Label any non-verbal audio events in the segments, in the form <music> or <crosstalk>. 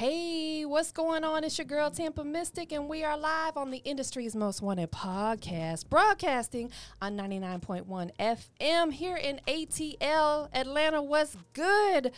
Hey, what's going on? It's your girl Tampa Mystic, and we are live on the industry's most wanted podcast, broadcasting on 99.1 FM here in ATL, Atlanta. What's good?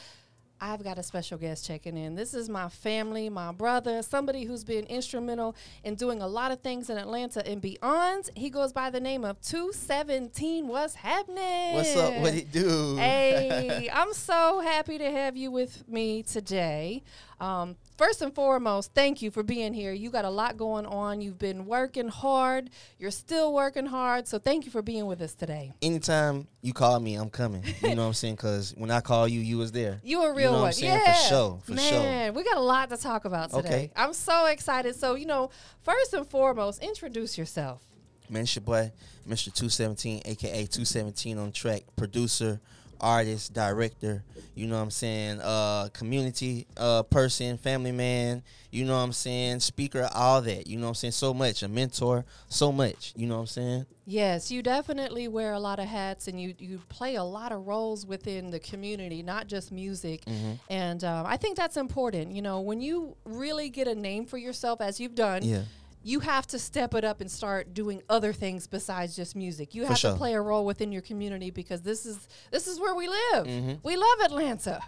I've got a special guest checking in. This is my family, my brother, somebody who's been instrumental in doing a lot of things in Atlanta and beyond. He goes by the name of 217. What's happening? What's up? What it do? Hey, <laughs> I'm so happy to have you with me today. Um, first and foremost, thank you for being here. You got a lot going on. You've been working hard. You're still working hard. So thank you for being with us today. Anytime you call me, I'm coming. You know what I'm saying? Because when I call you, you was there. You a real know what one. Saying? For Yeah. sure, for sure. Man, we got a lot to talk about today. Okay. I'm so excited. So, you know, first and foremost, introduce yourself. Man, it's your boy, Mr. 217, aka 217 on track, producer, artist, director, you know what I'm saying, uh, community uh, person, family man, you know what I'm saying, speaker, all that, you know what I'm saying, so much, a mentor, so much, you know what I'm saying? Yes, you definitely wear a lot of hats and you, you play a lot of roles within the community, not just music. Mm-hmm. And um, I think that's important. You know, when you really get a name for yourself, as you've done, Yeah. You have to step it up and start doing other things besides just music. You For have sure. to play a role within your community because this is this is where we live. Mhm. We love Atlanta.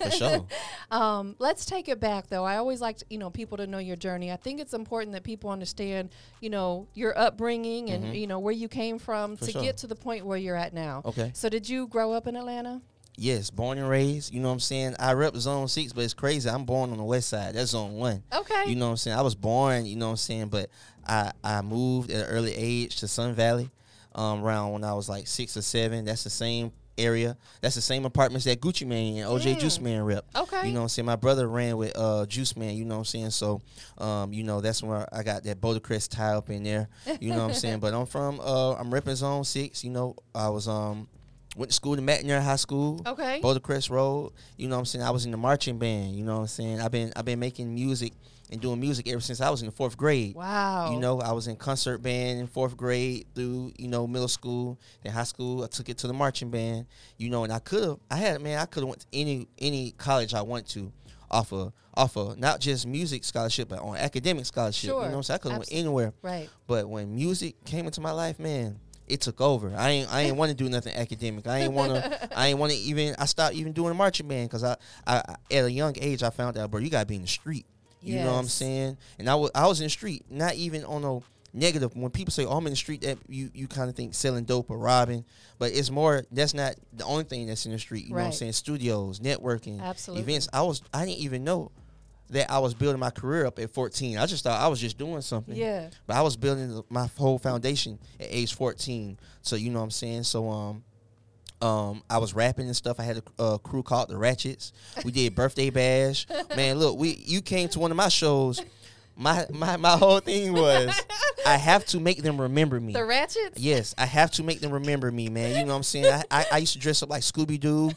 For sure. <laughs> Um, let's take it back though. I always like you know people to know your journey. I think it's important that people understand you know your upbringing and you know where you came from Mm-hmm. For to sure. get to the point where you're at now. Okay. So did you grow up in Atlanta? Yes, born and raised. You know what I'm saying. I rep zone six, but it's crazy. I'm born on the west side. That's zone one. Okay. You know what I'm saying. I was born. You know what I'm saying, but I I moved at an early age to Sun Valley, um, around when I was like six or seven. That's the same area. That's the same apartments that Gucci Mane and OJ Juice Man rep. Mm. Okay. You know what I'm saying. My brother ran with uh Juice Man. You know what I'm saying. So, um, you know that's where I got that Boulder Crest tie up in there. You know what I'm saying. <laughs> But I'm from uh I'm repping zone six. You know I was um. Went to school to Matinere High School. Okay. Boulder Crest Road. You know what I'm saying? I was in the marching band, you know what I'm saying? I've been I've been making music and doing music ever since I was in the fourth grade. Wow. You know, I was in concert band in fourth grade through, you know, middle school, then high school. I took it to the marching band, you know, and I could have I had man, I could have went to any any college I want to off of off of not just music scholarship, but on academic scholarship. Sure. You know what I'm saying? I could have went anywhere. Right. But when music came into my life, man, it took over. I ain't I ain't want to do nothing academic. I ain't want to. <laughs> I ain't want to even. I stopped even doing marching band because I, I I- at a young age I found out, bro, you gotta be in the street. You know what I'm saying? And I was I was in the street, not even on no negative. When people say, "Oh, I'm in the street," that you you kind of think selling dope or robbing, but it's more. That's not the only thing that's in the street. You know what I'm saying? Studios, networking, Absolutely. events. I was I didn't even know that I was building my career up at 14. I just thought I was just doing something. Yeah. But I was building my whole foundation at age 14. So you know what I'm saying. So um, um, I was rapping and stuff. I had a uh, crew called the Ratchets. We did <laughs> birthday bash. Man, look, we you came to one of my shows. My my my whole thing was <laughs> I have to make them remember me. The Ratchets. Yes, I have to make them remember me, man. You know what I'm saying? I, I, I used to dress up like Scooby Doo,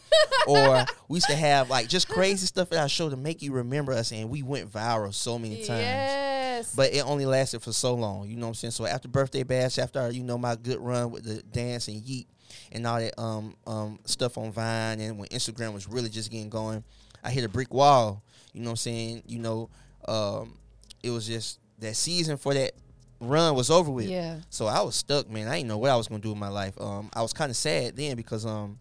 or we used to have like just crazy stuff at our show to make you remember us, and we went viral so many times. Yes. But it only lasted for so long, you know what I'm saying? So after birthday bash, after you know my good run with the dance and yeet and all that um um stuff on Vine, and when Instagram was really just getting going, I hit a brick wall. You know what I'm saying? You know, um, it was just that season for that run was over with. Yeah. So I was stuck, man. I didn't know what I was gonna do with my life. Um, I was kind of sad then because um,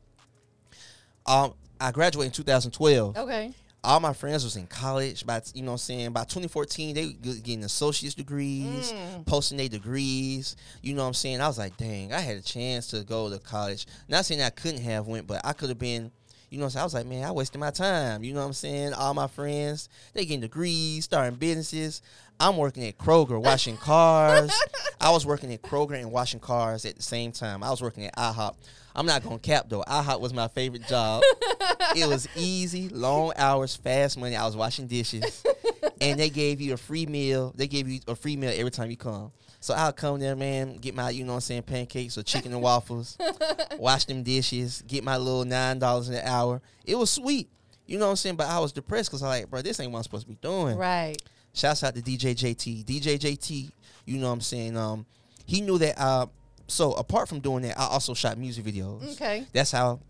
um, I graduated in 2012 okay. all my friends was in college by you know what I'm saying by 2014 they were getting associate's degrees Mm. posting their degrees you know what I'm saying I was like dang I had a chance to go to college not saying I couldn't have went but I could have been you know what I'm saying I was like man I wasted my time you know what I'm saying all my friends they getting degrees starting businesses I'm working at Kroger washing cars I was working at Kroger and washing cars at the same time I was working at IHOP I'm not gonna cap though IHOP was my favorite job it was easy, long hours, fast money. I was washing dishes, and they gave you a free meal. They gave you a free meal every time you come. So I'll come there, man, get my, you know what I'm saying, pancakes or chicken and waffles, wash them dishes, get my little nine dollars an hour. It was sweet, you know what I'm saying. But I was depressed because I like, bro, this ain't what I'm supposed to be doing. Right. Shouts out to DJ JT. DJ JT, you know what I'm saying. Um, he knew that. Uh, so apart from doing that, I also shot music videos. Okay. That's how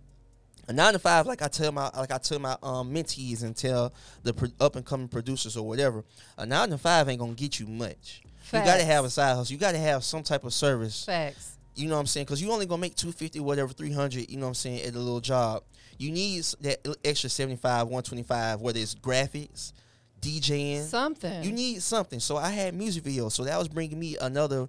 A nine to five, like I tell my like I tell my um, mentees and tell the pro- up and coming producers or whatever. A nine to five ain't gonna get you much. Facts. You got to have a side hustle. You got to have some type of service. Facts. You know what I'm saying? Because you only gonna make two fifty, whatever, three hundred. You know what I'm saying at a little job. You need that extra seventy five, one twenty five, whether it's graphics, DJing. Something. You need something. So I had music videos. So that was bringing me another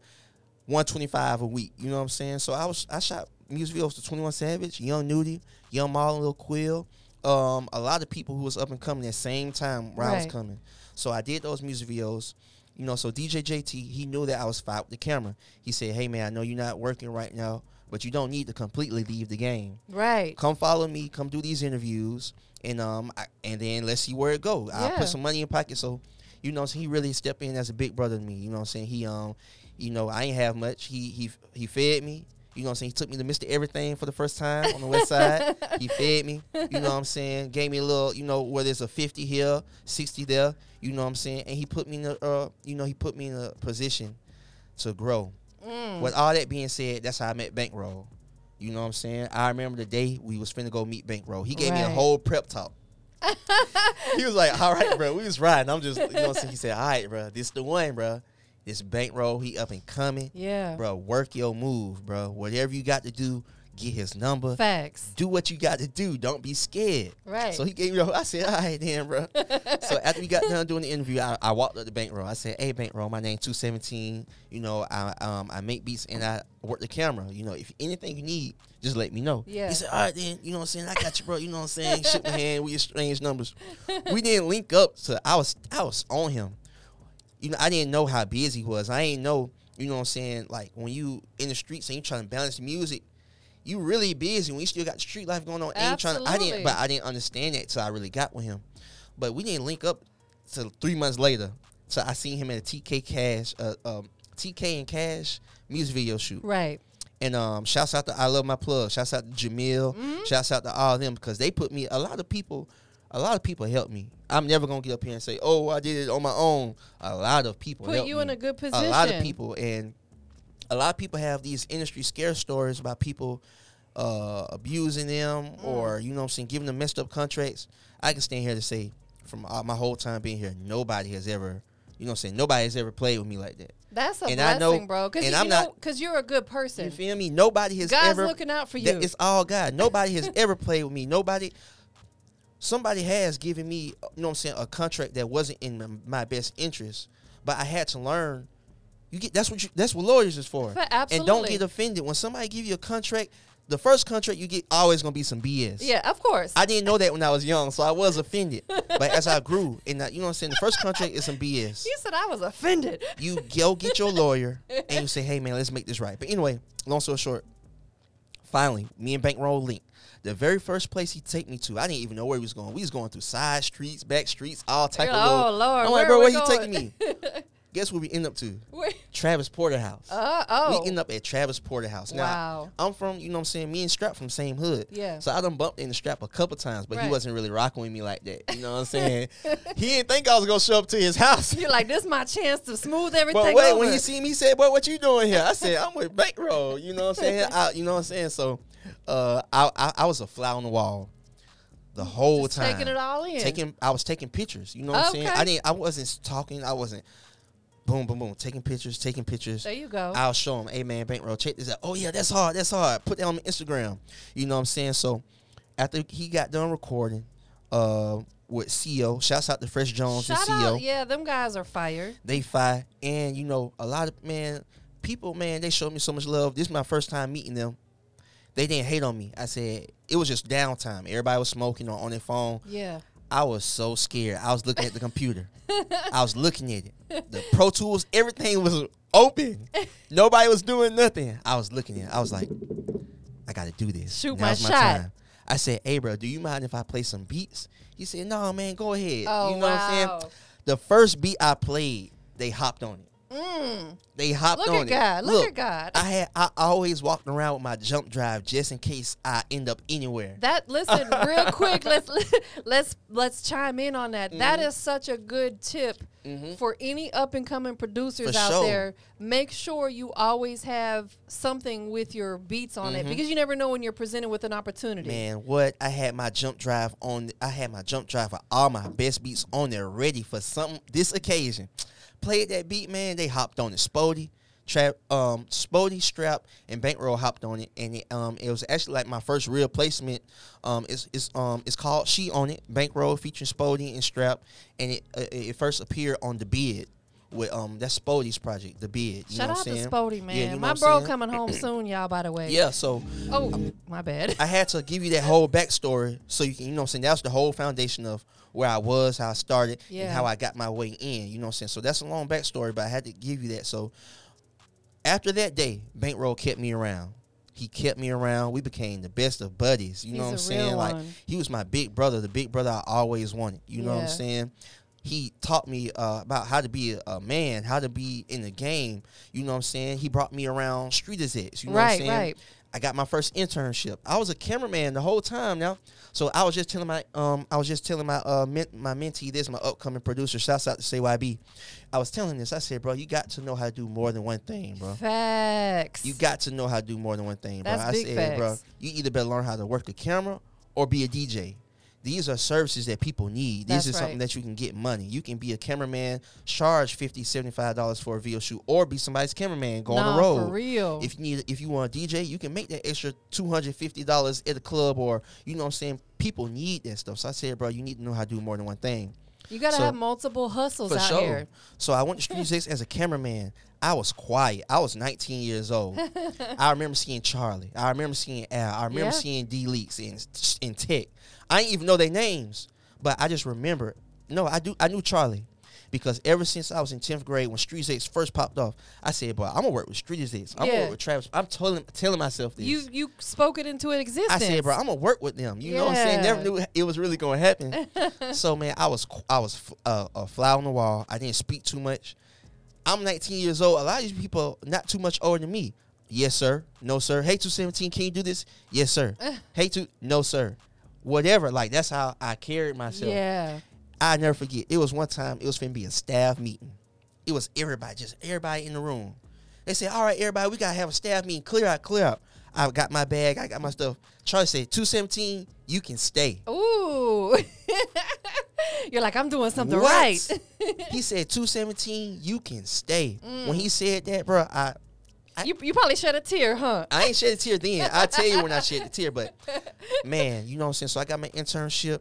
125 a week. You know what I'm saying? So I was I shot music videos to 21 Savage, Young Nudy, Young Marlon, Lil Quill. Um, a lot of people who was up and coming at the same time where I was coming. So I did those music videos. You know, so DJ JT, he knew that I was fine with the camera. He said, Hey man, I know you're not working right now, but you don't need to completely leave the game right. come follow me, come do these interviews, and um, I, and then let's see where it go. I'll put some money in pocket. So, you know, so he really stepped in as a big brother to me. You know what I'm saying? He um, you know, I ain't have much. He he he fed me. You know what I'm saying? He took me to Mr. Everything for the first time on the west side. <laughs> He fed me. You know what I'm saying? Gave me a little, you know, where there's a 50 here, 60 there. You know what I'm saying? And he put me in a, uh, you know, he put me in a position to grow. Mm. With all that being said, that's how I met Bankroll. You know what I'm saying? I remember the day we was finna go meet Bankroll. He gave me a whole prep talk. <laughs> he was like, "All right, bro, we was riding." I'm just, you know, what I'm saying? he said, "All right, bro, this the one, bro. This Bankroll, he up and coming, Yeah. bro. Work your move, bro. Whatever you got to do, get his number. Facts. Do what you got to do. Don't be scared." Right. So he gave me. the- I said, "All right, then, bro." so <laughs> after we got done doing the interview, I, I walked up to Bankroll. I said, "Hey, bank Bankroll, my name two seventeen. You know, I um I make beats and I work the camera. You know, if anything you need, just let me know." Yeah. He said, "All right, then. You know what I'm saying? I got you, bro. You know what I'm saying? Shook my hand. We exchanged numbers. <laughs> we didn't link up. So I was I was on him. You know, I didn't know how busy he was. I ain't know. You know what I'm saying? Like when you in the streets and you trying to balance music." You really busy when you still got the street life going on. And you trying, I didn't, but I didn't understand that till I really got with him. But we didn't link up till three months later. So I seen him at a TK Cash, uh, um, TK and Cash music video shoot. Right. And um, shouts out to I love my plug. Shouts out to Jamil. Mm-hmm. Shouts out to all of them because they put me. A lot of people, a lot of people helped me. I'm never gonna get up here and say, "Oh, I did it on my own." A lot of people Put you me. in a good position. A lot of people, and a lot of people have these industry scare stories about people uh, abusing them Mm. or you know what I'm saying, giving them messed up contracts. I can stand here to say, from all, my whole time being here, nobody has ever, you know what I'm saying, nobody has ever played with me like that. That's a And I blessing, know- bro. Because you I'm know, not- because you're a good person. You feel me? Nobody has God's ever. looking out for that- you. It's all God. Nobody has ever played with me. Nobody. Somebody has given me, you know what I'm saying, a contract that wasn't in my best interest, but I had to learn. You get that's what you, that's what lawyers is for. Fa- And don't get offended when somebody give you a contract. The first contract you get always gonna be some BS. yeah, of course. I didn't know that when I was young, so I was offended. but as I grew, and I- you know what I'm saying, the first contract is some BS you said I was offended. you go get your lawyer <laughs> and you say, "Hey man, let's make this right." But anyway, long story short, finally, me and Bankroll link. The very first place he take me to, I didn't even know where he was going. We was going through side streets, back streets, all type You're of. like, oh Lord, I'm where like, bro, are where he taking me? <laughs> Guess where we end up to? Where- Travis Porter house. Uh, oh. We end up at Travis Porter house. Now, Wow. I'm from, you know what I'm saying, me and Strap from the same hood. Yeah. So I done bumped into Strap a couple times, but Right. he wasn't really rocking with me like that. You know what I'm <laughs> saying? he didn't think I was going to show up to his house. You're like, this is my chance to smooth everything But wait, over. when he see me, he said, "Boy, what you doing here?" I said, "I'm with Bankroll." You know what I'm saying? I, you know what I'm saying? So, uh, I, I I was a fly on the wall the whole Just time. taking it all in. Taking, I was taking pictures. You know what I'm saying? I didn't. I wasn't talking. I wasn't. Boom, boom, boom. Taking pictures, taking pictures. there you go. I'll show them, hey man, bankroll, check this out. Oh yeah, that's hard, that's hard. Put that on Instagram. You know what I'm saying? So after he got done recording, uh, with CEO, shouts out to Fresh Jones Shout and CEO. out, yeah, them guys are fired. They fire. and you know, a lot of man, people, man, they showed me so much love. This is my first time meeting them. They didn't hate on me. I said it was just downtime. Everybody was smoking or on their phone. Yeah. I was so scared. I was looking at the computer. <laughs> I was looking at it. The Pro Tools, everything was open. Nobody was doing nothing. I was looking at it. I was like, I got to do this. Shoot my Now's my, shot. time. I said, hey, bro, do you mind if I play some beats? He said, no, man, go ahead. Oh, you know what I'm saying? The first beat I played, they hopped on it. Mm. They hopped Look on at it. God. Look, at God. I had I always walked around with my jump drive just in case I end up anywhere. That listen real <laughs> quick. Let's <laughs> let's let's chime in on that. That Mm-hmm. is such a good tip for any up and coming producers For out sure. there. Make sure you always have something with your beats on it because you never know when you're presented with an opportunity. Mm-hmm. Man, what I had my jump drive on. I had my jump drive for all my best beats on there, ready for something. This occasion, played that beat, man. They hopped on the Spody, Trap, um, Spody, Strap, and Bankroll hopped on it, and it, um, it was actually like my first real placement. Um, it's, it's um, it's called She on It, Bankroll featuring Spody and Strap, and it uh, it first appeared on the Bid. With um, that's Spody's project, the Bid. You Shout know out what I'm to saying? Spody, Yeah, man. you know My bro saying? coming home <clears throat> soon, y'all. By the way. Yeah, so Oh, my bad. I had to give you that whole backstory so you can, you know what I'm saying? That's the whole foundation of where I was, how I started, Yeah. and how I got my way in. You know what I'm saying? So that's a long backstory, but I had to give you that. So after that day, Bankroll kept me around. He kept me around. We became the best of buddies. You know what I'm He's saying? Like one. he was my big brother, the big brother I always wanted. You know what I'm saying? He taught me uh, about how to be a, a man, how to be in the game. You know what I'm saying? He brought me around street execs. You know what I'm saying? right. I got my first internship. I was a cameraman the whole time now. So I was just telling my um I was just telling my uh men, my mentee this, my upcoming producer, shouts out to CYB. I was telling this, I said, bro, you got to know how to do more than one thing, bro. Facts. You got to know how to do more than one thing, bro. That's I big said, bro, facts. you either better learn how to work the camera or be a DJ. These are services that people need. That's this is something right. that you can get money. You can be a cameraman, charge 50 $75 for a video shoot, or be somebody's cameraman, go on the road. for real. If you need if you want a DJ, you can make that extra two hundred fifty dollars at the club or you know what I'm saying. People need that stuff. So I said, bro, you need to know how to do more than one thing. you gotta so- have multiple hustles out sure. here. So I went to Street <laughs> Six as a cameraman. I was quiet. I was 19 years old. <laughs> I remember seeing Charlie. I remember seeing Al. I remember Yeah. seeing D Leaks and and Tech. I didn't even know their names, but I just remember. No, I do. I knew Charlie. Because ever since I was in 10th grade, when Street first popped off, I said, "Boy, I'm gonna work with Street Execs. I'm Yeah. gonna work with Travis. I'm telling telling myself this. You you spoke it into existence. I said, bro, I'm gonna work with them. You know what I'm saying? Never knew it was really gonna happen. <laughs> so man, I was I was uh, a fly on the wall. I didn't speak too much. I'm 19 years old. A lot of these people not too much older than me. Yes, sir. No, sir. Hey, 217, can you do this? Yes, sir. <laughs> hey, two, no, sir. Whatever. Like that's how I carried myself. yeah. I never forget. It was one time. It was finna be a staff meeting. It was everybody, just everybody in the room. They said, "All right, everybody, we gotta have a staff meeting. Clear out, clear out." I got my bag. I got my stuff. Charlie said, 217, you can stay." Ooh. <laughs> You're like, I'm doing something What? right. <laughs> he said, 217, you can stay. Mm. When he said that, bro, I you, you probably shed a tear, huh? I ain't shed a tear then. I <laughs> tell you when I shed a tear, but man, you know what I'm saying. So I got my internship.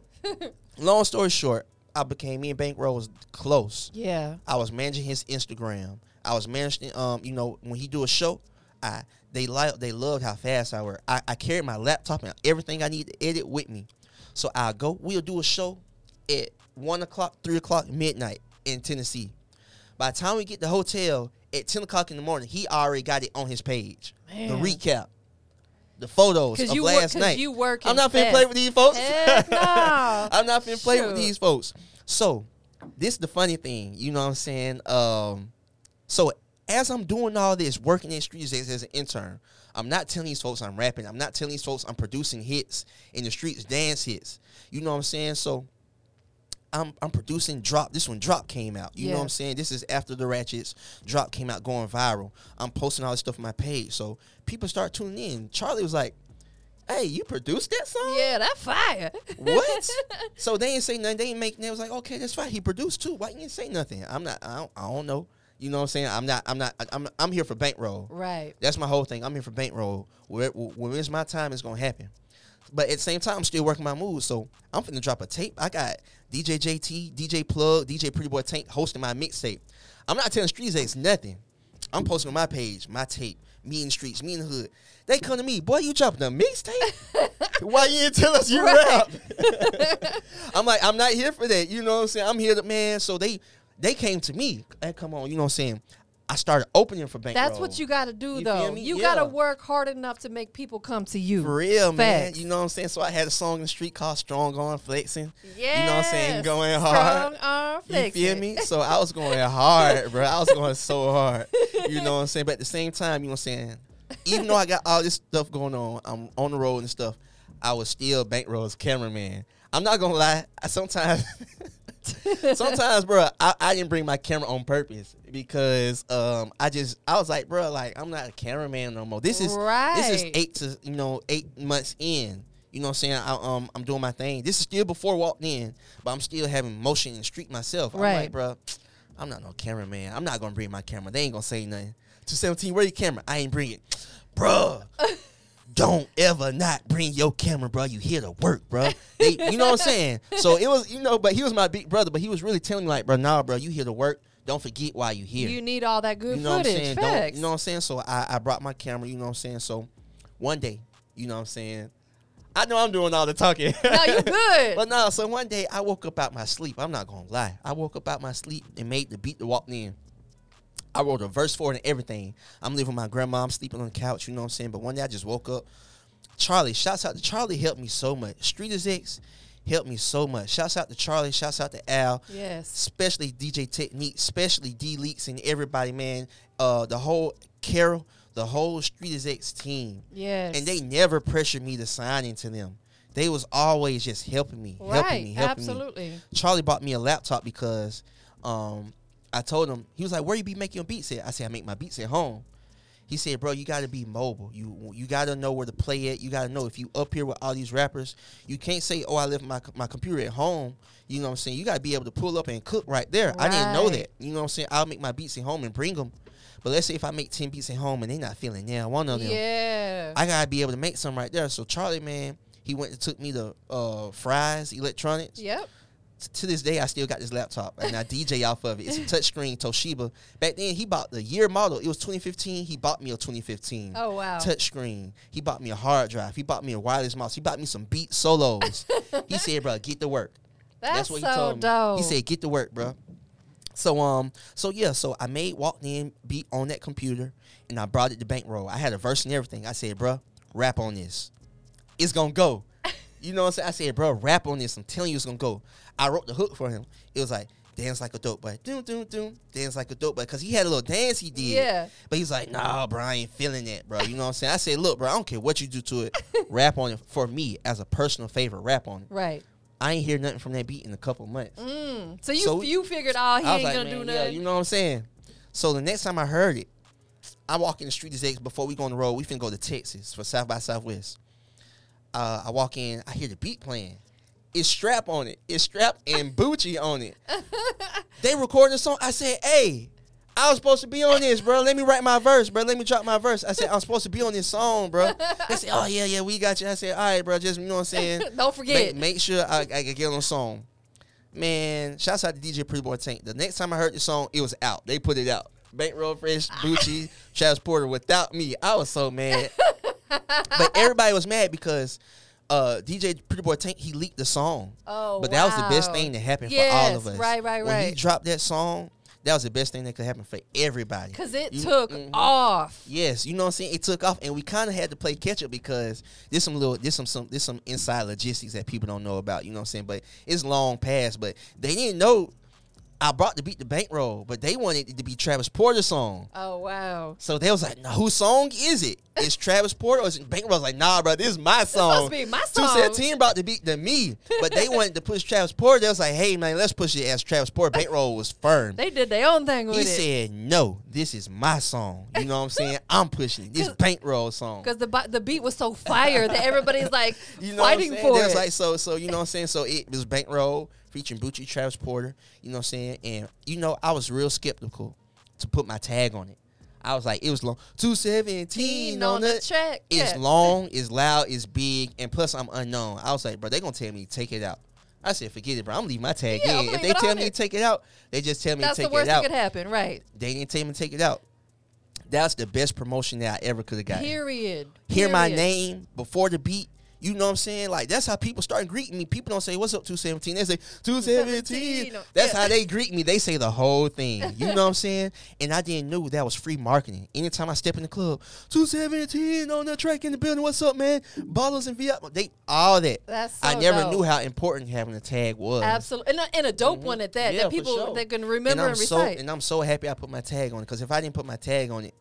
Long story short, I became me and Bankroll was close. Yeah. I was managing his Instagram. I was managing, um, you know, when he do a show, I they like they loved how fast I work. I, I carried my laptop and everything I need to edit with me. So I go, we'll do a show at one o'clock, three o'clock, midnight in Tennessee. By the time we get to the hotel at ten o'clock in the morning, he already got it on his page. Man. The recap. The photos of work- night. you working <laughs> I'm not finna play with these folks. Heck no. I'm not finna play with these folks. So, this is the funny thing. You know what I'm saying? Um, so as I'm doing all this, working in streets as, as an intern, I'm not telling these folks I'm rapping. I'm not telling these folks I'm producing hits in the streets, dance hits. You know what I'm saying? So I'm I'm producing drop. This one drop came out. You know what I'm saying? This is after the ratchets. Drop came out going viral. I'm posting all this stuff on my page. So people start tuning in. Charlie was like, Hey, you produced that song? Yeah, that fire. What? <laughs> so they didn't say nothing. They didn't make. They was like, okay, that's fine. He produced too. Why you didn't say nothing? I'm not. I don't, I don't know. You know what I'm saying? I'm not. I'm not. I'm. I'm here for bankroll. right. That's my whole thing. I'm here for bankroll. Where, when it's my time, it's gonna happen. But at the same time, I'm still working my moves. So I'm finna drop a tape. I got DJ JT, DJ Plug, DJ Pretty Boy Tank hosting my mixtape. I'm not telling Street Execs nothing. I'm posting on my page, my tape, me in the streets, me in the hood. They come to me, boy, you dropping a mixtape? <laughs> Why you didn't tell us you rap? <laughs> I'm like, I'm not here for that. You know what I'm saying? I'm here to man. So they they came to me. Hey, come on, you know what I'm saying? I started opening for bankroll. That's what you got to do, You though. You Yeah. got to work hard enough to make people come to you. For real, man. You know what I'm saying? So I had a song in the street called Strong On Flexing. Yeah. You know what I'm saying? Going hard. Strong arm flex feel me? So I was going hard, bro. I was going so hard. You know <laughs> what I'm saying? But at the same time, you know what I'm saying? Even though I got all this stuff going on, I'm on the road and stuff, I was still bankroll as cameraman. I'm not gonna lie. I sometimes <laughs> sometimes, bro, I, I didn't bring my camera on purpose because um I just I was like, bro, like I'm not a cameraman no more. This is this is eight to you know eight months in. You know what I'm saying? I, um, I'm doing my thing. This is still before walked in, but I'm still having motion and street myself. I'm Right. like, bro, I'm not no cameraman. I'm not gonna bring my camera. They ain't gonna say nothing. 217, where your camera? I ain't bring it, bro. <laughs> don't ever not bring your camera, bro. You here to work, bro. They, you know what I'm saying? So it was, you know, but he was my big brother, but he was really telling me like, bro, nah, bro, you here to work. Don't forget why you here. You need all that good You know footage. what I'm saying? You know what I'm saying? So I, I brought my camera, you know what I'm saying? So one day, you know what I'm saying? I know I'm doing all the talking. no, you <laughs> good. but no, so one day I woke up out my sleep. I'm not gonna lie. I woke up out my sleep and made the beat to walk in. I wrote a verse for it and everything. I'm living with my grandma. I'm sleeping on the couch. You know what I'm saying? But one day I just woke up. Charlie, shouts out to Charlie. Helped me so much. Street Execs helped me so much. Shouts out to Charlie. Shouts out to Al yes. especially DJ Technique, especially D Leaks and everybody, man. Uh, the whole Carol, the whole Street Execs team, Yes. and they never pressured me to sign into them. They was always just helping me, right. helping me, helping me. Absolutely. Charlie bought me a laptop because um, I told him he was like, "Where you be making your beats at?" I said, "I make my beats at home." He said, "Bro, you got to be mobile. You you got to know where to play at. You got to know if you up here with all these rappers, you can't say, "Oh, I left my my computer at home." You know what I'm saying? You got to be able to pull up and cook right there. I didn't know that. You know what I'm saying? I'll make my beats at home and bring them. But let's say if I make 10 beats at home and they not feeling now one of them, Yeah. I gotta be able to make some right there. So Charlie, man, he went and took me to uh, Fry's Electronics yep. To this day, I still got this laptop and I DJ off of it. It's a <laughs> touchscreen Toshiba. Back then, he bought the year model. It was 2015. He bought me a 2015 Oh wow. touchscreen. He bought me a hard drive. He bought me a wireless mouse. He bought me some beat solos. <laughs> he said, "Bro, get to work." That's, what he so told me. dope. He said, "Get to work, bro." So um, so yeah, so I made walked in beat on that computer, and I brought it to bankroll. I had a verse and everything. I said, "Bro, rap on this. It's gonna go." You know what I'm saying? I said, "Bro, rap on this. I'm telling you, it's gonna go." I wrote the hook for him. It was like. Dance like a dope boy, doom doom doom. Dance like a dope boy, cause he had a little dance he did. Yeah. But he's like, nah, bro, I ain't feeling that, bro. You know what I'm saying? I said, look, bro, I don't care what you do to it. <laughs> rap on it for me as a personal favor. Rap on it. right. I ain't hear nothing from that beat in a couple months. Mm. So you So- you figured, oh, he ain't like, gonna do yeah, nothing. you know what I'm saying? So the next time I heard it, I walk in the Street Execs before we go on the road. We finna go to Texas for South by Southwest. Uh, I walk in, I hear the beat playing. It's strap on it. It's strap and Gucci on it. <laughs> they recording the song. I said, hey, I was supposed to be on this, bro. Let me write my verse, bro. Let me drop my verse. I said, I'm supposed to be on this song, bro. They said, oh, yeah, yeah, we got you. I said, all right, bro. Just, you know what I'm saying? <laughs> Don't forget. Make, make sure I, I can get on the song. Man, shouts out to DJ Pretty Boy Tank. The next time I heard the song, it was out. They put it out. Bankroll Fresh, Gucci, <laughs> Travis Porter without me. I was so mad. But everybody was mad because uh, DJ Pretty Boy Tank, he leaked the song. Oh, But that was the best thing that happened for all of Yes, us. right, right, When he right. dropped that song, that was the best thing that could happen for everybody. Cause it You- took mhm. off. Yes, you know what I'm saying. It took off, and we kind of had to play catch up because there's some little, there's some, some, there's some inside logistics that people don't know about. You know what I'm saying? But it's long past. But they didn't know. I brought the beat the bankroll, but they wanted it to be Travis Porter's song. Oh wow. So they was like, "Nah, whose song is? It's Travis Porter or is it Bankroll?" I was like, "Nah, bro, this is my song." be my song. 217 brought the beat to me, but they wanted to push Travis Porter. They was like, "Hey, man, let's push it as Travis Porter." Bankroll was firm. They did their own thing with He it. He said, "No, this is my song." You know what I'm saying? <laughs> I'm pushing it. this bankroll song. Because the the beat was so fire that everybody's like <laughs> You know fighting for There's it. like so so you know what I'm saying? So it was bankroll featuring Gucci, Travis Porter. You know what I'm saying? And you know I was real skeptical to put my tag on it. I was like, it was long. 217 on the track. It's yeah. long, it's loud, it's big, and plus I'm unknown. I was like, bro, they gonna tell me take it out. I said, forget it, bro. I'm leaving my tag Yeah, in. If they tell on me to take it out, they just tell me That's to the take worst it that out. could happen, right? They didn't tell me to take it out. That's the best promotion that I ever could have gotten. Period. Hear my name before the beat. You know what I'm saying? Like that's how people start greeting me. People don't say what's up 217. They say 217. 217. <laughs> That's Yeah. how they greet me. They say the whole thing. You know what I'm saying? And I didn't know that was free marketing. Anytime I step in the club, 217 on the track in the building. What's up, man? Bottles and VIP. They all that. That's I never dope. knew how important having a tag was. Absolutely, and a, and a dope one at that. Mm-hmm. Yeah, that people sure. that can and remember I'm and, so recite. and I'm so happy I put my tag on it because if I didn't put my tag on it,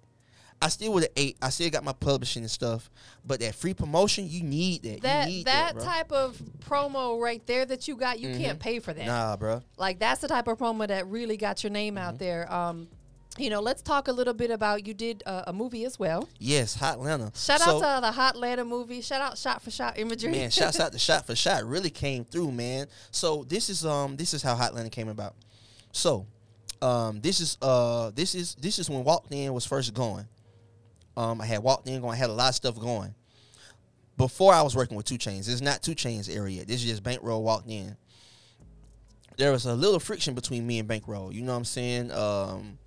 I still would have ate. I still got my publishing and stuff, but that free promotion, you need that. that need that that, type of promo right there that you got, you can't Mhm. pay for that. Nah, bro. Like that's the type of promo that really got your name Mm-hmm. out there. Um, you know, let's talk a little bit about you did uh, a movie as well. Yes, Hot Atlanta. Shout so, out to the Hot Atlanta movie. Shout out shot for shot imagery. man. Shouts out to <laughs> Shot for Shot. Really came through, man. So this is um this is how Hot Atlanta came about. So, um this is uh this is this is when Walked In was first going. Um, I had walked in going, I had a lot of stuff going. Before I was working with 2 Chainz, it's not 2 Chainz area. This is just Bankroll walked in. There was a little friction between me and Bankroll. You know what I'm saying? Um,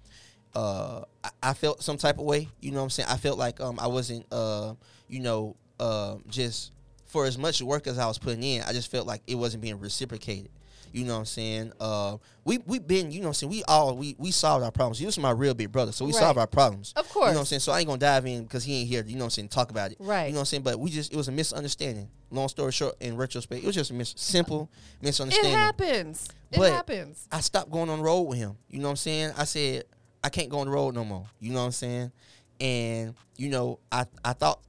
uh, I, I felt some type of way. You know what I'm saying? I felt like um, I wasn't, uh, you know, uh, just for as much work as I was putting in, I just felt like it wasn't being reciprocated. You know what I'm saying? Uh, we we been, you know what I'm saying? We all we we solved our problems. He was my real big brother, so we Right. solved our problems. Of course. You know what I'm saying? So I ain't gonna dive in because he ain't here. You know what I'm saying? Talk about it. Right. You know what I'm saying? But we just it was a misunderstanding. Long story short, in retrospect, it was just a mis- simple misunderstanding. it happens. It happens. I stopped going on the road with him. You know what I'm saying? I said I can't go on the road no more. You know what I'm saying? And you know, I I thought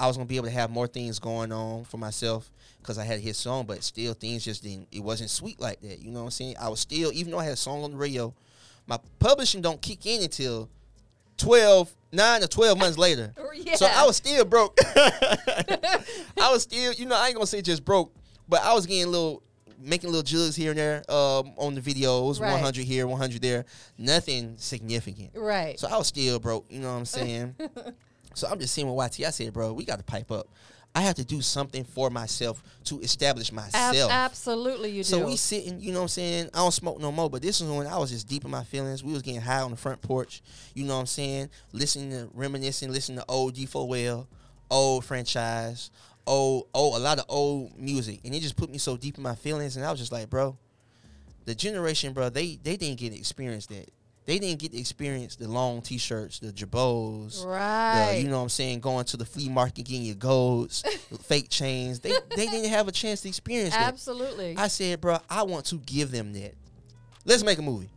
I was gonna be able to have more things going on for myself because I had his song, but still things just didn't. It wasn't sweet like that. You know what I'm saying? I was still, even though I had a song on the radio, my publishing don't kick in until 12, 9 or 12 months later. Yeah. <laughs> So I was still broke. <laughs> <laughs> I was still, you know, I ain't gonna say just broke, but I was getting little, making little jugs here and there um, on the videos, Right. 100 here, 100 there, nothing significant. right. So I was still broke, you know what I'm saying? So I'm just saying with YT, I said, bro, we got to pipe up. I have to do something for myself to establish Ab- myself. absolutely, you do. So we sitting, you know what I'm saying? I don't smoke no more, but this is when I was just deep in my feelings. We was getting high on the front porch, you know what I'm saying? Listening to reminiscing, listening to old D4L, old franchise, old old a lot of old music. And it just put me so deep in my feelings and I was just like, bro, the generation, bro, they they didn't get to experience that. They didn't get to experience the long t-shirts, the jabos, right. the, you know what I'm saying, going to the flea market getting your golds, <laughs> fake chains. They they didn't have a chance to experience that. absolutely. I said, bro, I want to give them that. Let's make a movie.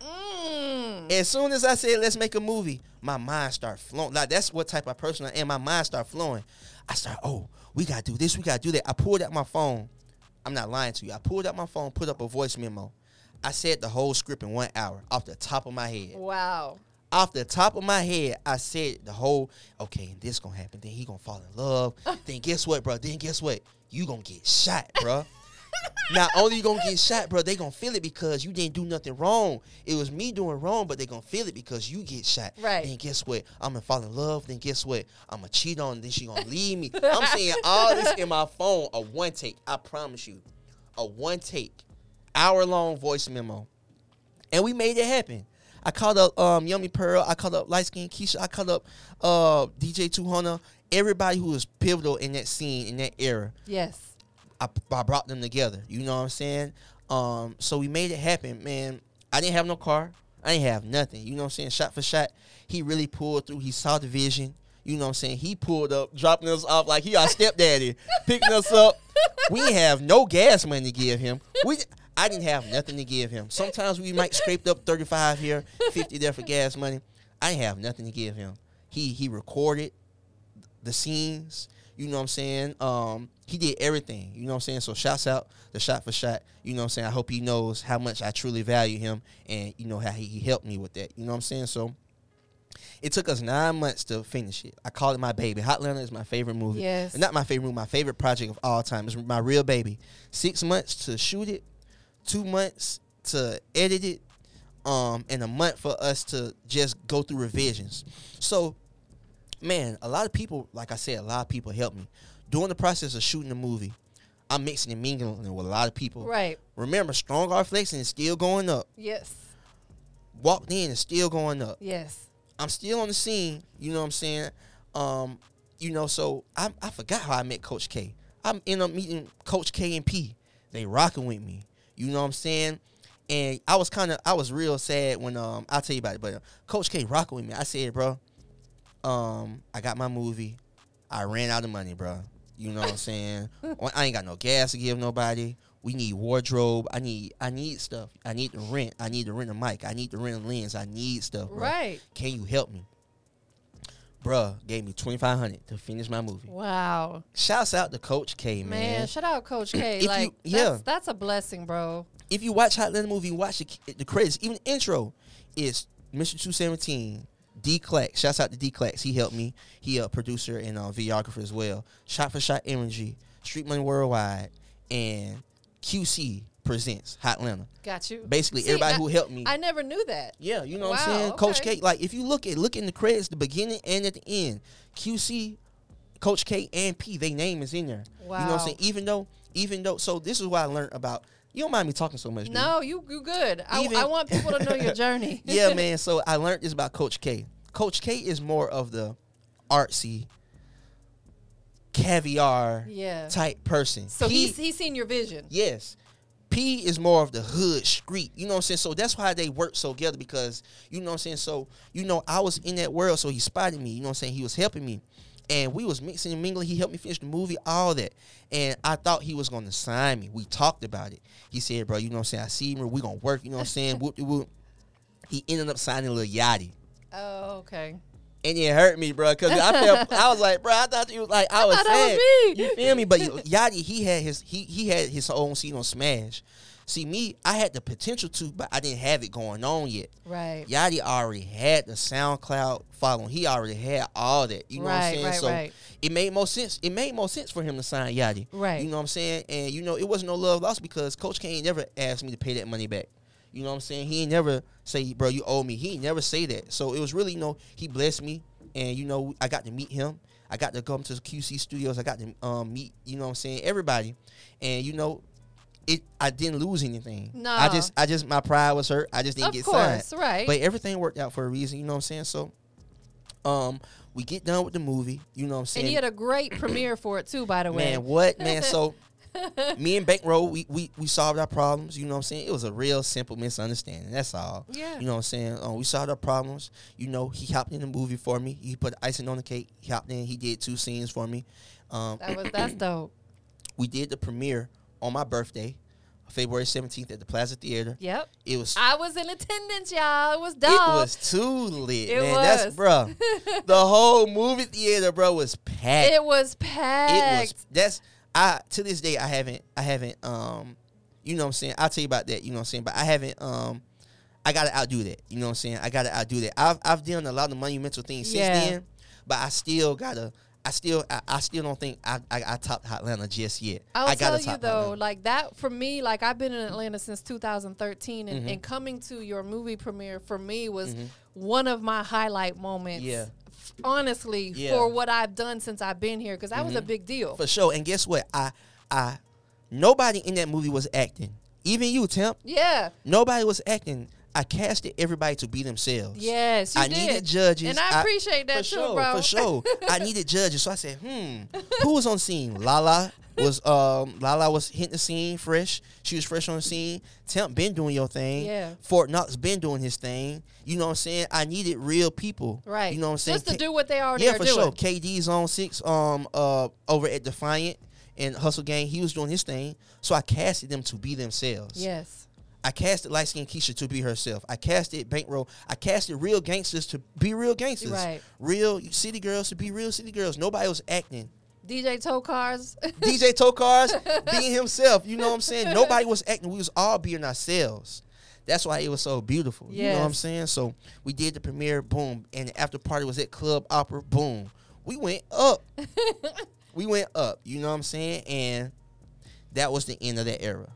Mm. As soon as I said let's make a movie, my mind start flowing. Like that's what type of person I am. My mind start flowing. I start, oh, we gotta do this, we gotta do that. I pulled out my phone. I'm not lying to you. I pulled out my phone, put up a voice memo. I said the whole script in one hour off the top of my head. Wow. Off the top of my head, I said the whole, okay, and this gonna happen. Then he gonna fall in love. <laughs> then guess what, bro? Then guess what? You gonna get shot, bro. <laughs> Not only you gonna get shot, bro, they gonna feel it because you didn't do nothing wrong. It was me doing wrong, but they gonna feel it because you get shot. Right. Then guess what? I'm gonna fall in love. Then guess what? I'm gonna cheat on. her, Then she gonna <laughs> leave me. I'm saying all this in my phone, a one take. I promise you, a one take, hour long voice memo, and we made it happen. I called up um, Yummy Pearl. I called up Light Skin Keisha. I called up uh, DJ 200. Everybody who was pivotal in that scene in that era. Yes. I, I brought them together. You know what I'm saying? Um, so we made it happen, man. I didn't have no car. I didn't have nothing. You know what I'm saying? Shot for shot, he really pulled through. He saw the vision. You know what I'm saying? He pulled up, dropping us off like he our stepdaddy, <laughs> picking us up. We have no gas money to give him. We I didn't have nothing to give him. Sometimes we might scraped up 35 here, 50 there for gas money. I didn't have nothing to give him. He he recorded the scenes. You know what I'm saying? Um, he did everything. You know what I'm saying? So shouts out the shot for shot. You know what I'm saying? I hope he knows how much I truly value him and you know how he, he helped me with that. You know what I'm saying? So it took us nine months to finish it. I call it my baby. Hotlanta is my favorite movie. Yes. Not my favorite movie, my favorite project of all time. It's my real baby. Six months to shoot it, two months to edit it, um, and a month for us to just go through revisions. So man, a lot of people, like I said, a lot of people helped me during the process of shooting the movie. I'm mixing and mingling with a lot of people. Right. Remember, strong art flexing is still going up. Yes. Walked in is still going up. Yes. I'm still on the scene. You know what I'm saying? Um, you know, so I I forgot how I met Coach K. I'm end up meeting Coach K and P. They rocking with me. You know what I'm saying? And I was kind of I was real sad when um I'll tell you about it, but uh, Coach K rocking with me. I said, bro, um, I got my movie. I ran out of money, bro. You know what I'm saying? <laughs> I ain't got no gas to give nobody. We need wardrobe. I need I need stuff. I need to rent. I need to rent a mic. I need to rent a lens. I need stuff. Bro. Right. Can you help me? Bruh gave me twenty five hundred to finish my movie. Wow. Shouts out to Coach K, man. Man, shout out Coach <clears throat> K. If you- like yeah. that's, that's a blessing, bro. if you watch Hot Atlanta movie, watch the, the credits, even the intro is Mr. Two Seventeen. D Clack, shouts out to D Clacks. He helped me. He a producer and a videographer as well. Shot for Shot Energy, Street Money Worldwide, and QC presents Hot Atlanta. Got you. Basically, See, everybody I- who helped me. I never knew that. Yeah, you know what I'm Wow, saying? Coach okay. K, like if you look at look in the credits, the beginning and at the end, QC, Coach K and P, they name is in there. Wow. You know what I'm saying? Even though, even though, so this is what I learned about. You don't mind me talking so much, you? No, you you good. I, I want people to know your <laughs> journey. yeah, <laughs> man. So I learned this about Coach K. Coach K is more of the artsy, caviar Yeah. type person. So P- he's he's seen your vision. Yes. P is more of the hood street. You know what I'm saying? So that's why they work so together because you know what I'm saying? So, you know, I was in that world, so he spotted me. You know what I'm saying? He was helping me. And we was mixing and mingling. He helped me finish the movie, all that. And I thought he was gonna sign me. We talked about it. He said, bro, you know what I'm saying? I see him, we gonna work, you know what I'm saying? <laughs> Whoop, whoop. He ended up signing Lil Yachty. Oh, okay. And it hurt me, bro, because I felt <laughs> I was like, bro, I thought you was like I, was thought was sad. me. You feel me? But Yachty, he had his he he had his own scene on Smash. See me, I had the potential to, but I didn't have it going on yet. Right. Yachty already had the SoundCloud following. He already had all that. You know what I'm saying? right, so right. it made more sense. It made more sense for him to sign Yachty. Right. You know what I'm saying? And you know, it wasn't no love lost because Coach K never asked me to pay that money back. You know what I'm saying? He ain't never say, bro, you owe me. He ain't never say that. So it was really, you know, he blessed me. And, you know, I got to meet him. I got to come to the QC studios. I got to um, meet, you know what I'm saying, everybody. And, you know, it I didn't lose anything. No. I just I just my pride was hurt. I just didn't Of get course, signed. right. But everything worked out for a reason, you know what I'm saying? So um we get done with the movie, you know what I'm saying? and you had a great premiere for it too, by the way. Man, what man? <laughs> So <laughs> me and Bankroll, we, we we solved our problems. You know what I'm saying? It was a real simple misunderstanding. That's all. Yeah. You know what I'm saying? Um, we solved our problems. You know, he hopped in the movie for me. He put icing on the cake. He hopped in. He did two scenes for me. Um, That was that's <clears throat> dope. we did the premiere on my birthday, February 17th at the Plaza Theater. Yep. It was I was in attendance, y'all. It was dope. it was too lit, It man. That's was. bro. <laughs> the whole movie theater, bro, was packed. It was packed. it was that's I to this day I haven't I haven't um you know what I'm saying I'll tell you about that you know what I'm saying but I haven't um I gotta outdo that you know what I'm saying I gotta outdo that I've I've done a lot of monumental things Yeah. since then but I still gotta I still I, I still don't think I I, I topped Atlanta just yet I'll I tell you though, Hotlanta. like that for me, like I've been in Atlanta since 2013, and, Mhm. and coming to your movie premiere for me was Mhm. one of my highlight moments. Yeah. Honestly, Yeah. for what I've done since I've been here, because that was a Mhm. big deal. for sure and guess what I I nobody in that movie was acting even you Temp yeah. nobody was acting I casted everybody to be themselves Yes, you I did. needed judges. and I appreciate that for too, sure, bro. For sure, <laughs> I needed judges. So I said, hmm, who was on scene? Lala was um Lala was hitting the scene fresh. She was fresh on the scene. Temp been doing your thing. Yeah. Fort Knox been doing his thing. You know what I'm saying? I needed real people. right. You know what I'm saying? Just to K- do what they already yeah, for doing. sure. KD's on six um uh over at Defiant and Hustle Gang. He was doing his thing. So I casted them to be themselves. Yes. I casted light skinned Keisha to be herself. I casted Bankroll. I casted real gangsters to be real gangsters. Right. Real city girls to be real city girls. Nobody was acting. DJ Tow Cars. DJ Tokars <laughs> being himself. You know what I'm saying? Nobody was acting. We was all being ourselves. That's why it was so beautiful. You know what I'm saying? So we did the premiere, boom, and the after party was at Club Opera, boom. We went up. <laughs> we went up. You know what I'm saying? And that was the end of that era.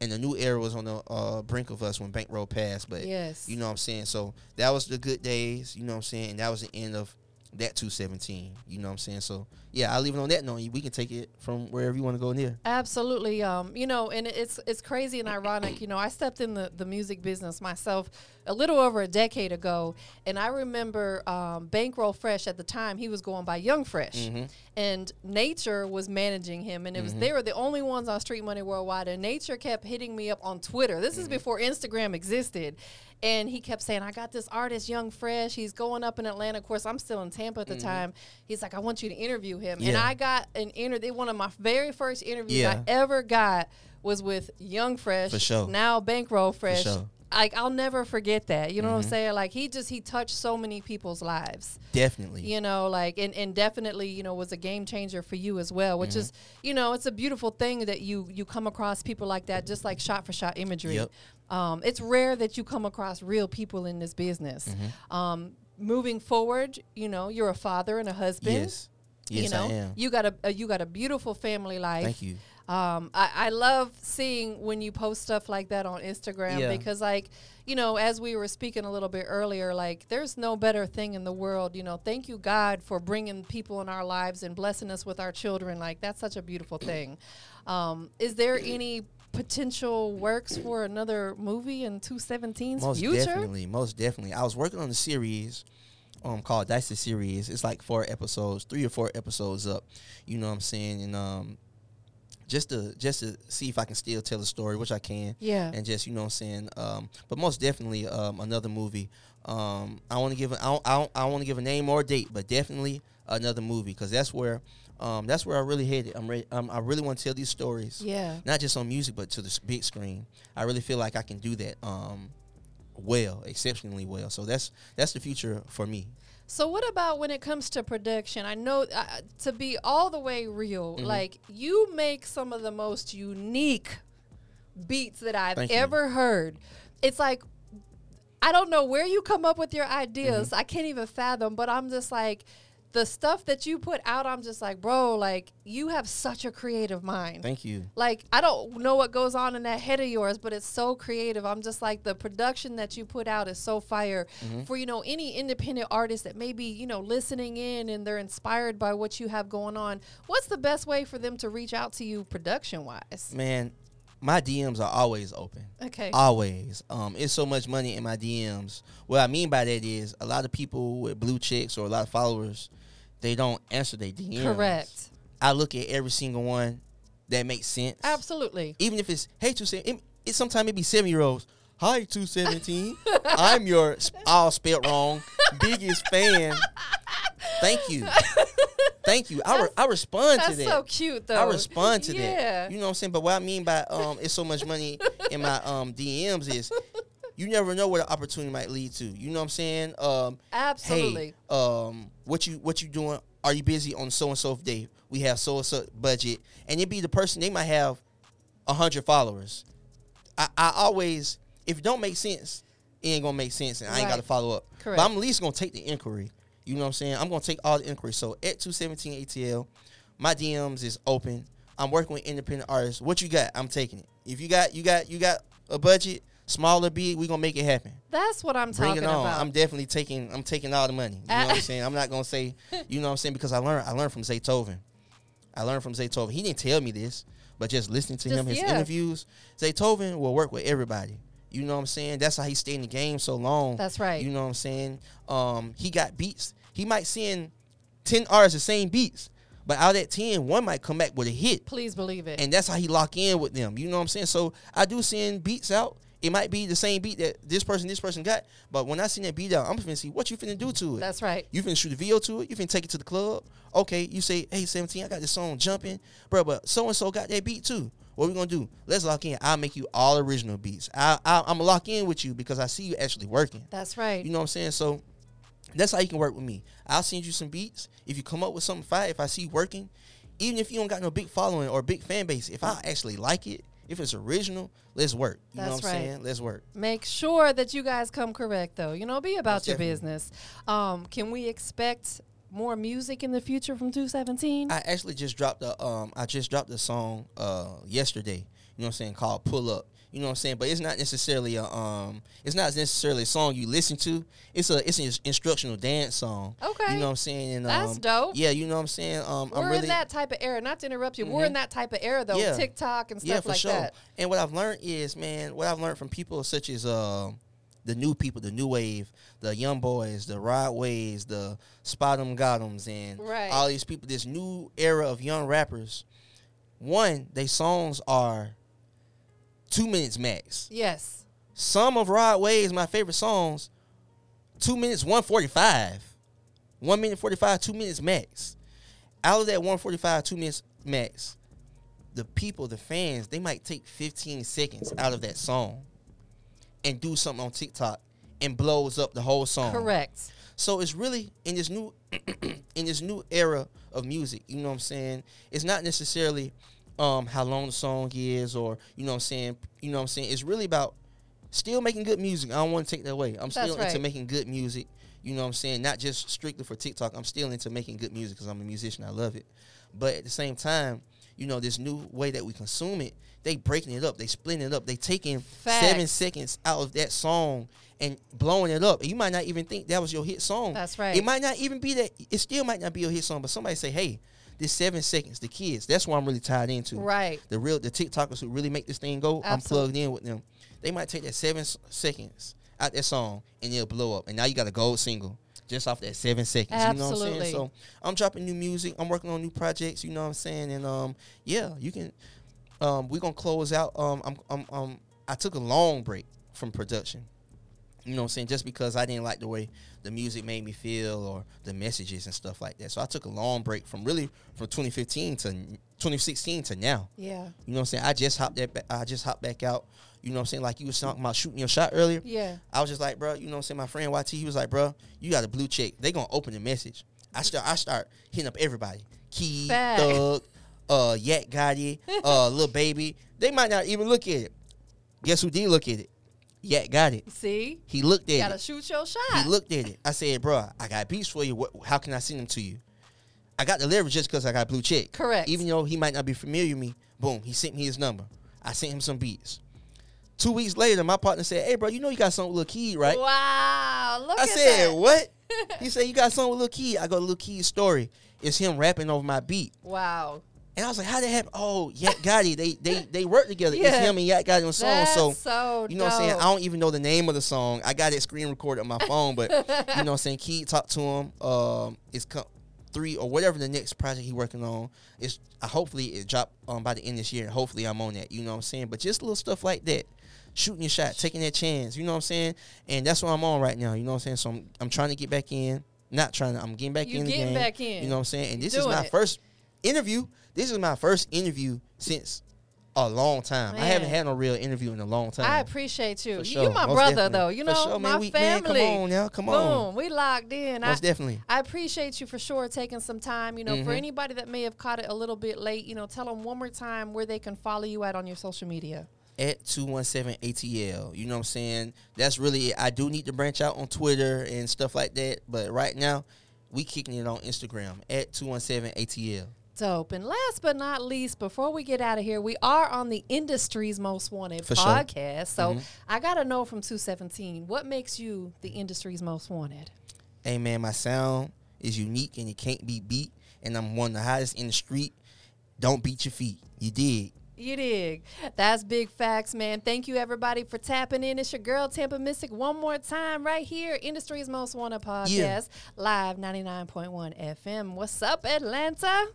And the new era was on the uh, brink of us when Bankroll passed. But yes. you know what I'm saying? So that was the good days, you know what I'm saying? And that was the end of that 217. You know what I'm saying? So yeah, I'll leave it on that note. We can take it from wherever you want to go in near. Absolutely. Um, you know, and it's it's crazy and ironic. You know, I stepped in the, the music business myself a little over a decade ago, and I remember um, Bankroll Fresh at the time. He was going by Young Fresh, Mm-hmm. and Nature was managing him, and it was they were the only ones on Street Money Worldwide. And Nature kept hitting me up on Twitter. This is before Instagram existed, and he kept saying, "I got this artist, Young Fresh. He's going up in Atlanta. Of course, I'm still in Tampa at the mm-hmm. time. He's like, I want you to interview him, and I got an interview. One of my very first interviews Yeah. I ever got was with Young Fresh, For sure. now Bankroll Fresh. sure. Mm-hmm. Like I'll never forget that. You know what I'm saying? Like he just he touched so many people's lives Definitely. you know like and, and definitely you know was a game changer for you as well which Mm-hmm. is you know it's a beautiful thing that you you come across people like that just like shot for shot imagery Yep. um, it's rare that you come across real people in this business Mm-hmm. um, moving forward you know you're a father and a husband Yes. Yes, you know I am. you got a, a you got a beautiful family life Thank you. Um, I, I love seeing when you post stuff like that on Instagram Yeah. because, like, you know, as we were speaking a little bit earlier, like, there's no better thing in the world. You know, thank you, God, for bringing people in our lives and blessing us with our children. Like, that's such a beautiful thing. Um, is there any potential works for another movie in 217's Most future? Most definitely. Most definitely. I was working on a series um called Dice the Series. It's like four episodes, three or four episodes up. You know what I'm saying? And um just to just to see if I can still tell a story, which I can. Yeah. And just, you know what I'm saying? Um but most definitely um another movie. Um I want to give a, I don't, I don't, I want to give a name or a date, but definitely another movie cuz that's where um that's where I really headed. I'm ready um, I really want to tell these stories Yeah. not just on music but to the big screen. I really feel like I can do that um well, exceptionally well. So that's that's the future for me. So what about when it comes to production? I know uh, to be all the way real, Mm-hmm. like you make some of the most unique beats that I've Thank you. ever heard. It's like I don't know where you come up with your ideas. Mm-hmm. I can't even fathom, but I'm just like the stuff that you put out, I'm just like, bro, like you have such a creative mind. Thank you. Like I don't know what goes on in that head of yours, but it's so creative. I'm just like the production that you put out is so fire Mm-hmm. for you know any independent artist that may be you know listening in and they're inspired by what you have going on. What's the best way for them to reach out to you production wise? Man, my DMs are always open. Okay, Always. Um, it's so much money in my DMs. What I mean by that is a lot of people with blue checks or a lot of followers, they don't answer their DMs. correct, I look at every single one that makes sense. absolutely. Even if it's hey two seven, it, it sometimes it be seven year olds. Hi two seventeen. <laughs> I'm your all spelled wrong biggest fan. Thank you. Thank you. I, re- I respond to That's that. so cute though. I respond to yeah. that. You know what I'm saying? But what I mean by um, it's so much money in my um DMs is you never know where the opportunity might lead to. You know what I'm saying? Um, Absolutely. Hey, um, what you what you doing? Are you busy on so and so day? We have so and so budget, and it be the person they might have a hundred followers. I, I always if it don't make sense, it ain't gonna make sense, and I ain't Right. got to follow up. Correct. But I'm at least gonna take the inquiry. You know what I'm saying? I'm gonna take all the inquiries. So at 217 ATL, my DMs is open. I'm working with independent artists. What you got? I'm taking it. If you got you got you got a budget, small or big, we gonna make it happen. That's what I'm Bring talking it on. about. I'm definitely taking I'm taking all the money. You know what I'm <laughs> saying? I'm not gonna say, you know what I'm saying, because I learned I learned from Zaytoven. I learned from Zaytoven. He didn't tell me this, but just listening to Just- him, his yeah. interviews, Zaytoven will work with everybody. You know what I'm saying? That's how he stayed in the game so long. That's right. You know what I'm saying? Um, he got beats. He might send ten artists the same beats, but out of that ten, one might come back with a hit Please believe it. and that's how he lock in with them. You know what I'm saying? So I do send beats out. It might be the same beat that this person, this person got, but when I send that beat out, I'm finna see what you finna do to it. That's right. You finna shoot a video to it. You finna take it to the club. Okay, you say, hey, 17, I got this song jumping, bro, but so and so got that beat too. What we gonna do? Let's lock in. I'll make you all original beats. I, I, I'm gonna lock in with you because I see you actually working. That's right. You know what I'm saying? So that's how you can work with me. I'll send you some beats. If you come up with something fire, if I see you working, even if you don't got no big following or big fan base, if I actually like it, if it's original, let's work. You know what I'm right. saying? Let's work. Make sure that you guys come correct, though. You know, be about Most your definitely. business. Um, can we expect more music in the future from 217? I actually just dropped a um I just dropped a song uh yesterday. You know what I'm saying? Called Pull Up. You know what I'm saying? But it's not necessarily a um it's not necessarily a song you listen to. It's a it's an instructional dance song. Okay. You know what I'm saying? And That's um, dope. Yeah, you know what I'm saying? Um We're really in that type of era. Not to interrupt you, we're in Mhm. that type of era though. Yeah. TikTok and stuff yeah, for like sure. that. And what I've learned is, man, what I've learned from people such as um the new people, the new wave, the young boys, the Rod Waves, the Spot'em Got'ems, and Right. all these people, this new era of young rappers. One, they songs are two minutes max. Yes. Some of Rod Wave's my favorite songs, two minutes one forty five, one minute forty five, two minutes max. Out of that one forty five, two minutes max, the people, the fans, they might take fifteen seconds out of that song and do something on TikTok and blows up the whole song. Correct. So it's really in this new <clears throat> in this new era of music, you know what I'm saying? It's not necessarily um how long the song is or you know what I'm saying, you know what I'm saying? It's really about still making good music. I don't want to take that away. I'm still That's into making good music. You know what I'm saying? Not just strictly for TikTok. I'm still into making good music cuz I'm a musician. I love it. But at the same time, you know, this new way that we consume it, they breaking it up, they splitting it up, they taking seven seconds out of that song and blowing it up. And you might not even think that was your hit song. That's right. It might not even be that. It still might not be your hit song, but somebody say, "Hey, this seven seconds." The kids. That's what I'm really tied into. Right. The real the TikTokers who really make this thing go. I'm plugged in with them. They might take that seven seconds out that song and it'll blow up. And now you got a gold single just off that seven seconds. You know what I'm Absolutely. saying? So I'm dropping new music. I'm working on new projects. You know what I'm saying? And um, yeah, you can. Um, we're gonna close out. Um, I'm, I'm, um, I took a long break from production. You know what I'm saying? Just because I didn't like the way the music made me feel or the messages and stuff like that. So I took a long break from really from 2015 to 2016 to now. Yeah. You know what I'm saying? I just hopped that ba- I just hopped back out. You know what I'm saying? Like you was talking about shooting your shot earlier. Yeah. I was just like, bro, you know what I'm saying? My friend YT, he was like, bro, you got a blue check. They gonna open the message. I start I start hitting up everybody. Keed, Fact. Thug, uh, Yak Gotti, <laughs> uh, Lil Baby. They might not even look at it. Guess who did look at it? Yak Gotti. See? He looked You at gotta it. shoot your shot. He looked at it. I said, bro, I got beats for you. What, how can I send them to you? I got the leverage just because I got blue check. Correct. Even though he might not be familiar with me, boom, he sent me his number. I sent him some beats. Two weeks later, my partner said, "Hey, bro, you know you got something with Lil Keed, right?" Wow. Look I said, that. "What?" <laughs> he said, "You got something with Lil Keed." I go, "Lil Keed's story. It's him rapping over my beat." Wow. And I was like, "How that happen?" Oh, Yak Gotti, they they they work together. It's Yeah. him and Yak Gotti on the song. So so, you know what I'm saying? I don't even know the name of the song. I got it screen recorded on my phone, but you know what I'm saying? Key talked to him. Um, it's co- three or whatever the next project he working on. It's uh, hopefully it drop um by the end of this year, and hopefully I'm on that. You know what I'm saying? But just little stuff like that, shooting your shot, taking that chance. You know what I'm saying? And that's what I'm on right now. You know what I'm saying? So I'm I'm trying to get back in. Not trying to. I'm getting back You in the getting game. back in. You know what I'm saying? And this is my it. first interview. This is my first interview since a long time. I haven't had no real interview in a long time. I appreciate you. For You my Most brother definitely. though. You know sure, my man. We- man, family. come on now, come on. Boom. on. We locked in. I, Most definitely. I appreciate you for sure taking some time. You know, for Mhm. anybody that may have caught it a little bit late, you know, tell them one more time where they can follow you at on your social media. At 217 ATL. You know what I'm saying? That's really it. I do need to branch out on Twitter and stuff like that. But right now, we kicking it on Instagram at 217 ATL. Dope. And last but not least, before we get out of here, we are on the industry's most wanted For sure. podcast. So Mhm. I got to know from 217, what makes you the industry's most wanted? Hey man, my sound is unique and it can't be beat. And I'm one of the hottest in the street. Don't beat your feet. You dig? You dig. That's big facts, man. Thank you, everybody, for tapping in. It's your girl, Tampa Mystic, one more time right here, Industry's Most Wanted podcast, Yeah. live 99.1 FM. What's up, Atlanta?